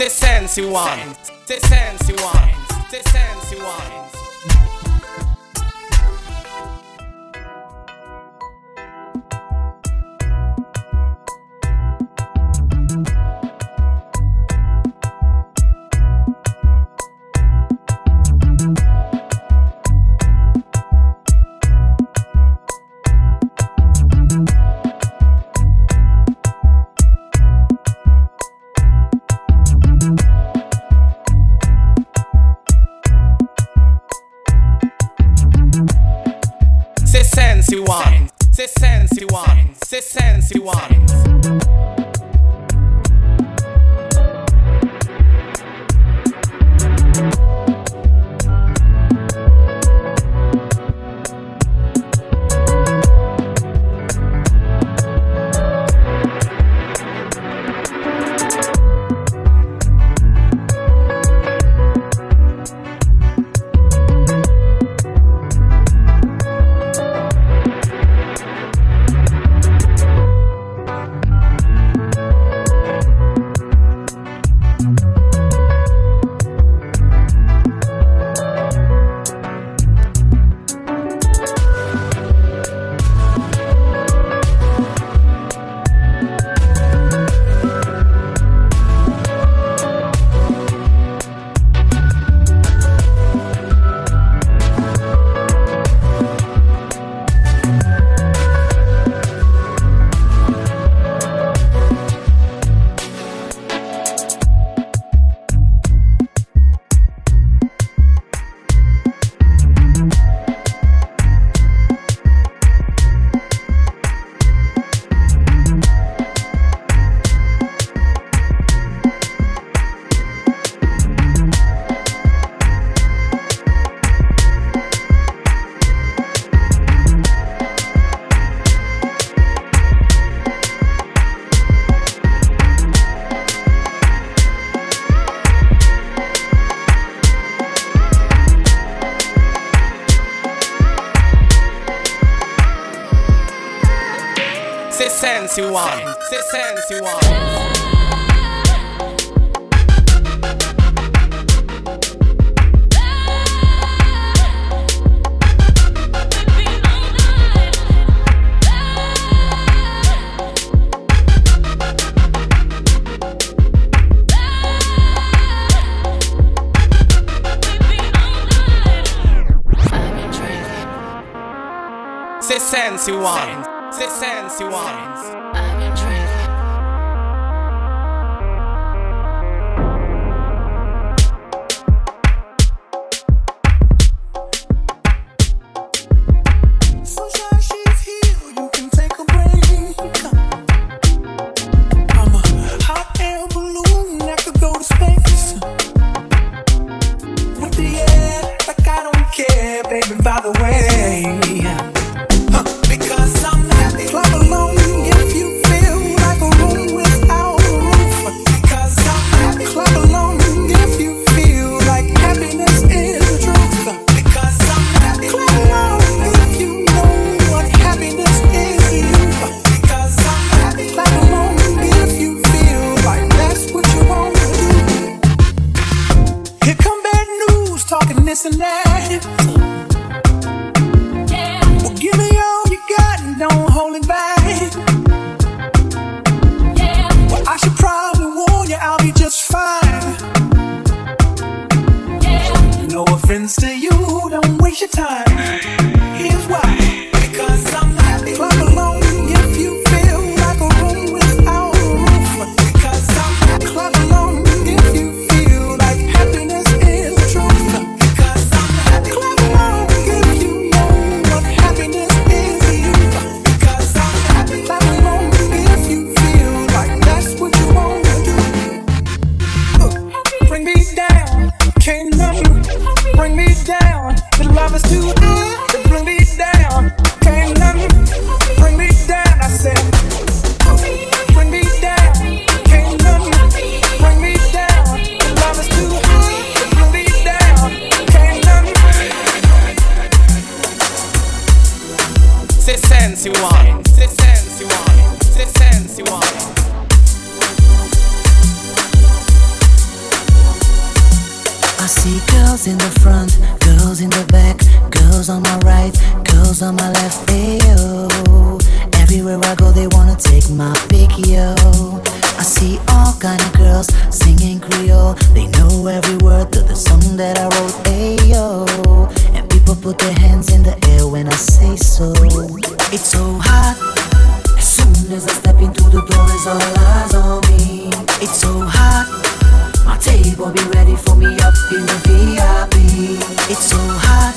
Say sense you want. Say sense you want. Say. Sensy one. C'est Sensy one. C'est Sensy one. Sensy one. Here come bad news talking this and that. Yeah. Well, give me all you got and don't hold it back. Yeah. Well, I should probably warn you I'll be just fine. Yeah. No offense to you, don't waste your time. Can't numb, bring me down. The love is too high. Song that I wrote. Ayo, and people put their hands in the air when I say so. It's so hot. As soon as I step into the door, there's all eyes on me. It's so hot. My table be ready for me up in the VIP. It's so hot.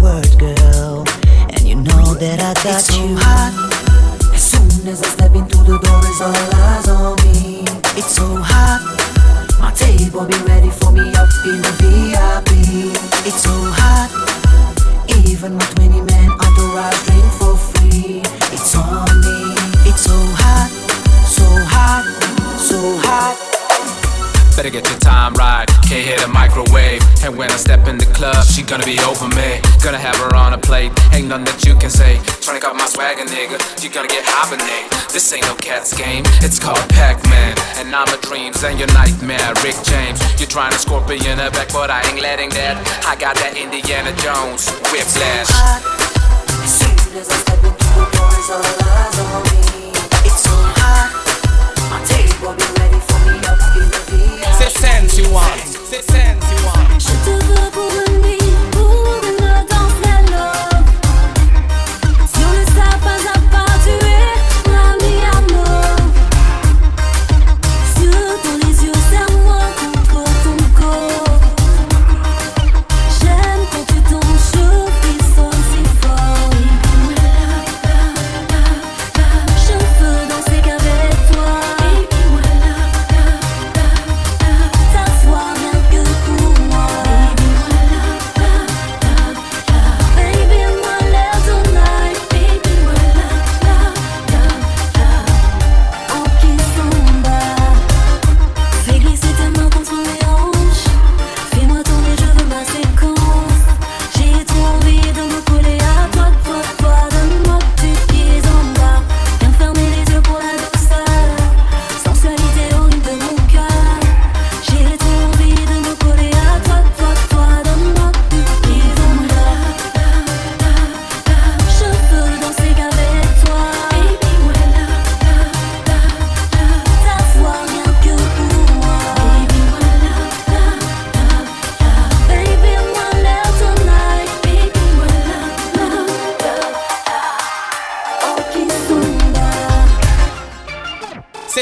Word, girl, and you know that I got It's so you. hot. As soon as I step into the door, there's all eyes on me. It's so hot. My table be ready for me up in the VIP. It's so hot. Even my 20 man entourage drink for free. It's on me. It's so hot, so hot, so hot. Better get your time right, can't hit a microwave. And when I step in the club, she gonna be over me. Gonna have her on a plate, ain't nothing that you can say. Tryna got my swagger, nigga, you gonna get hibernate. This ain't no cat's game, it's called Pac Man. And I'm a dreams and your nightmare, Rick James. You're trying to scorpion her back, but I ain't letting that. I got that Indiana Jones whiplash.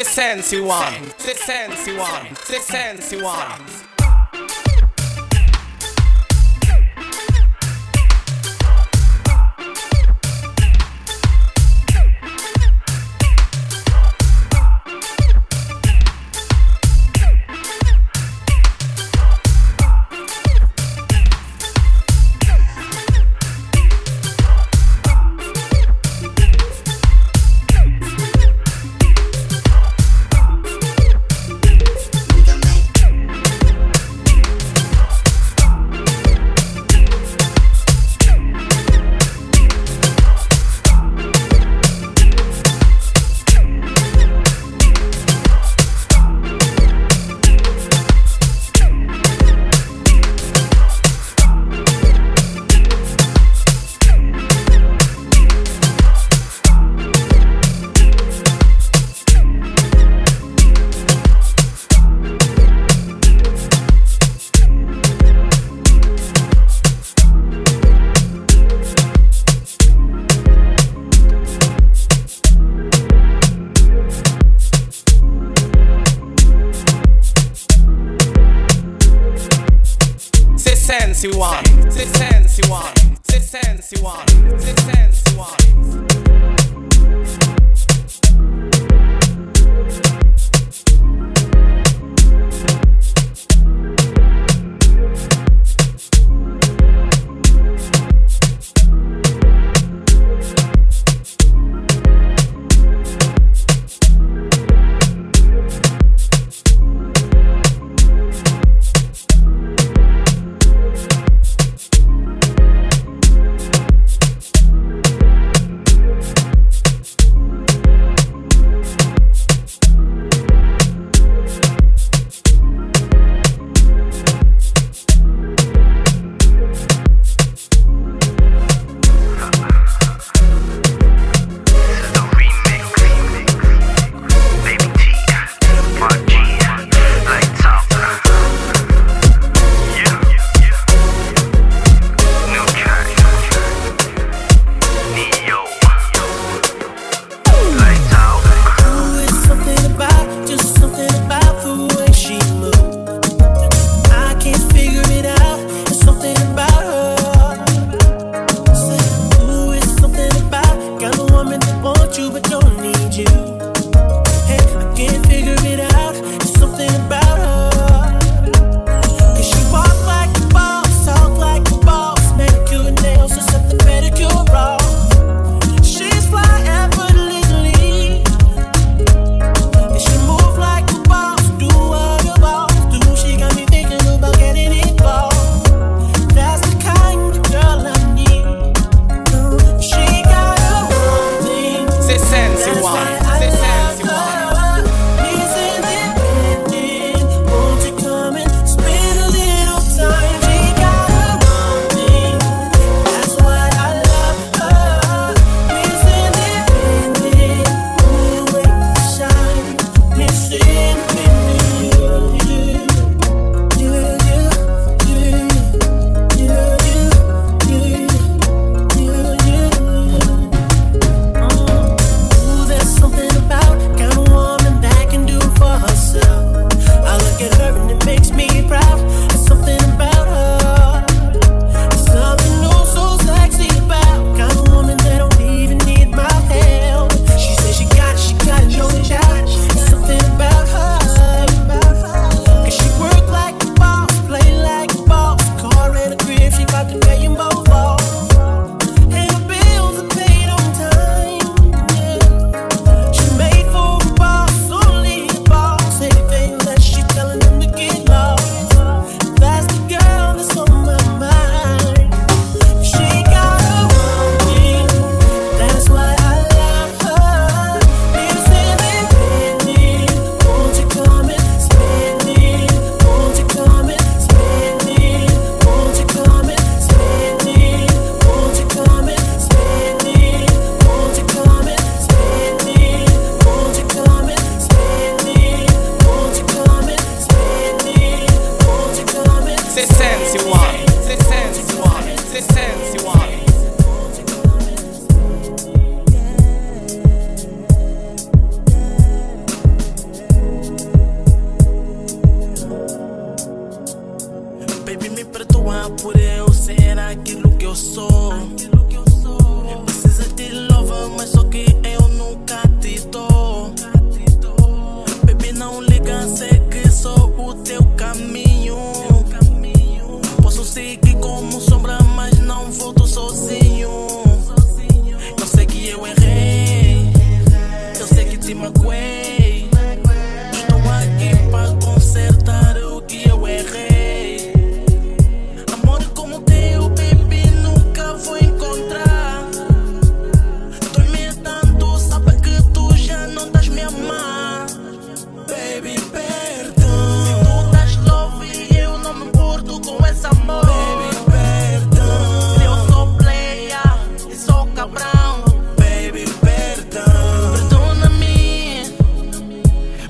C'est sensual, c'est sensual, c'est sensual. C'est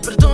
perdón.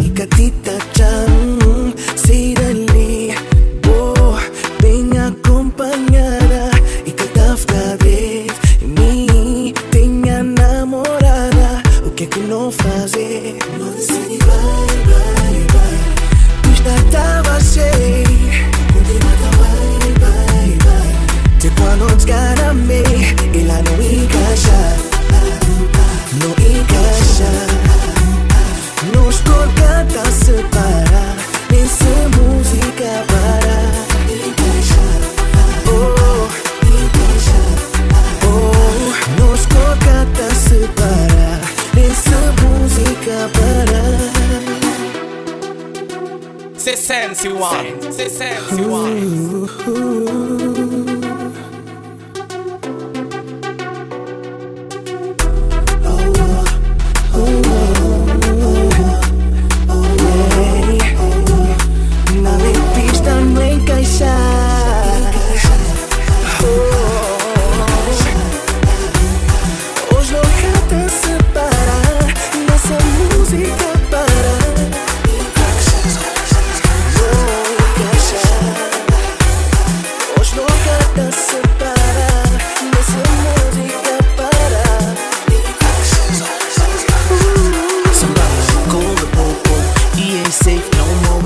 mi gatita Chan Say sense you want. Say sense you want.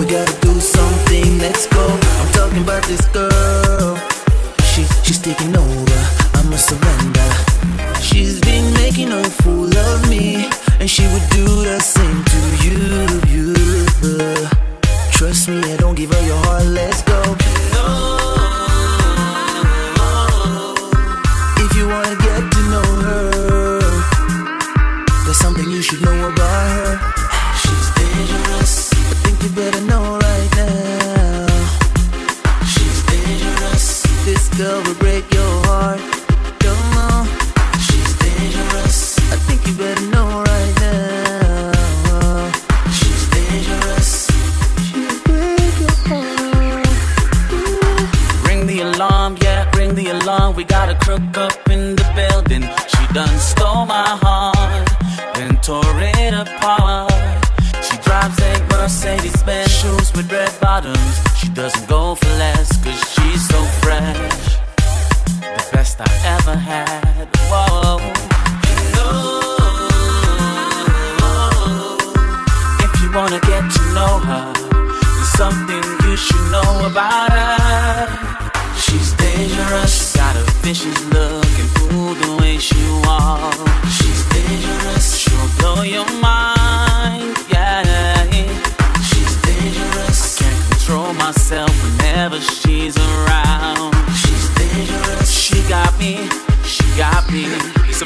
We gotta do something, let's go. I'm talking about this girl. She, she's taking over, I'ma surrender. She's been making a fool of me, and she would do the same We got a crook up in the building. She done stole my heart, then tore it apart. She drives a Mercedes Benz shoes with red bottoms. She doesn't go for less, cause she's so fresh. The best I ever had. Whoa. If you wanna get to know her, there's something you should know about her. Dangerous. Got a vicious look and ooh, the way she walks. She's dangerous. She'll blow your mind, yeah. She's dangerous. I can't control myself whenever she's around. She's dangerous. She got me. She got me,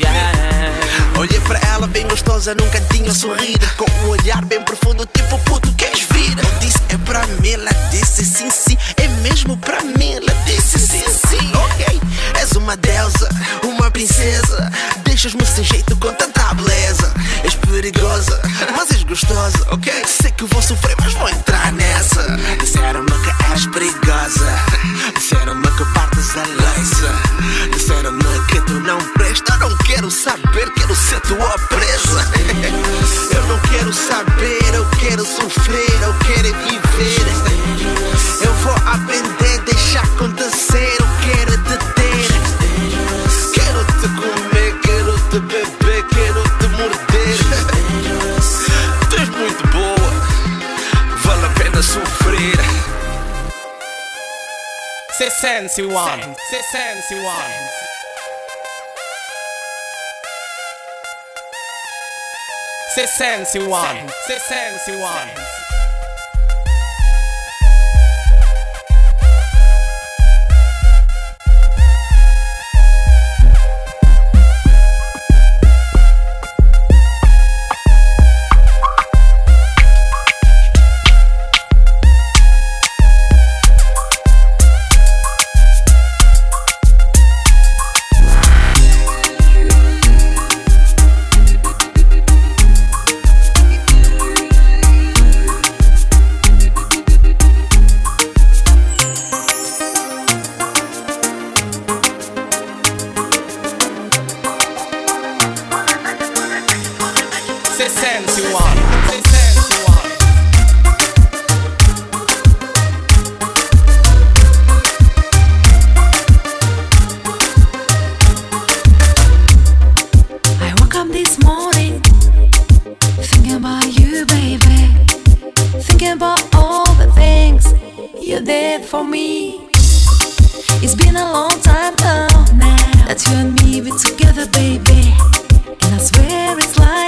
yeah. Olhei para ela bem gostosa num cantinho a sorrir Com um olhar bem profundo tipo puto queres vir Eu disse é pra mim, ela disse sim sim É mesmo pra mim, ela disse sim sim uma deusa, uma princesa. Deixas-me sem jeito com tanta beleza. És perigosa, mas és gostosa. Ok, sei que vou sofrer mas vou entrar nessa. Disseram-me que eras perigosa. Disseram-me que partes a leiça Disseram-me que tu não presta. Eu não quero saber, quero ser tua presa. Eu não quero saber, eu quero sofrer Eu quero Sensy one. C'est Sensy one. Sensy one. Sensy one. It's been a long time now, that you and me were together, baby. And I swear it's like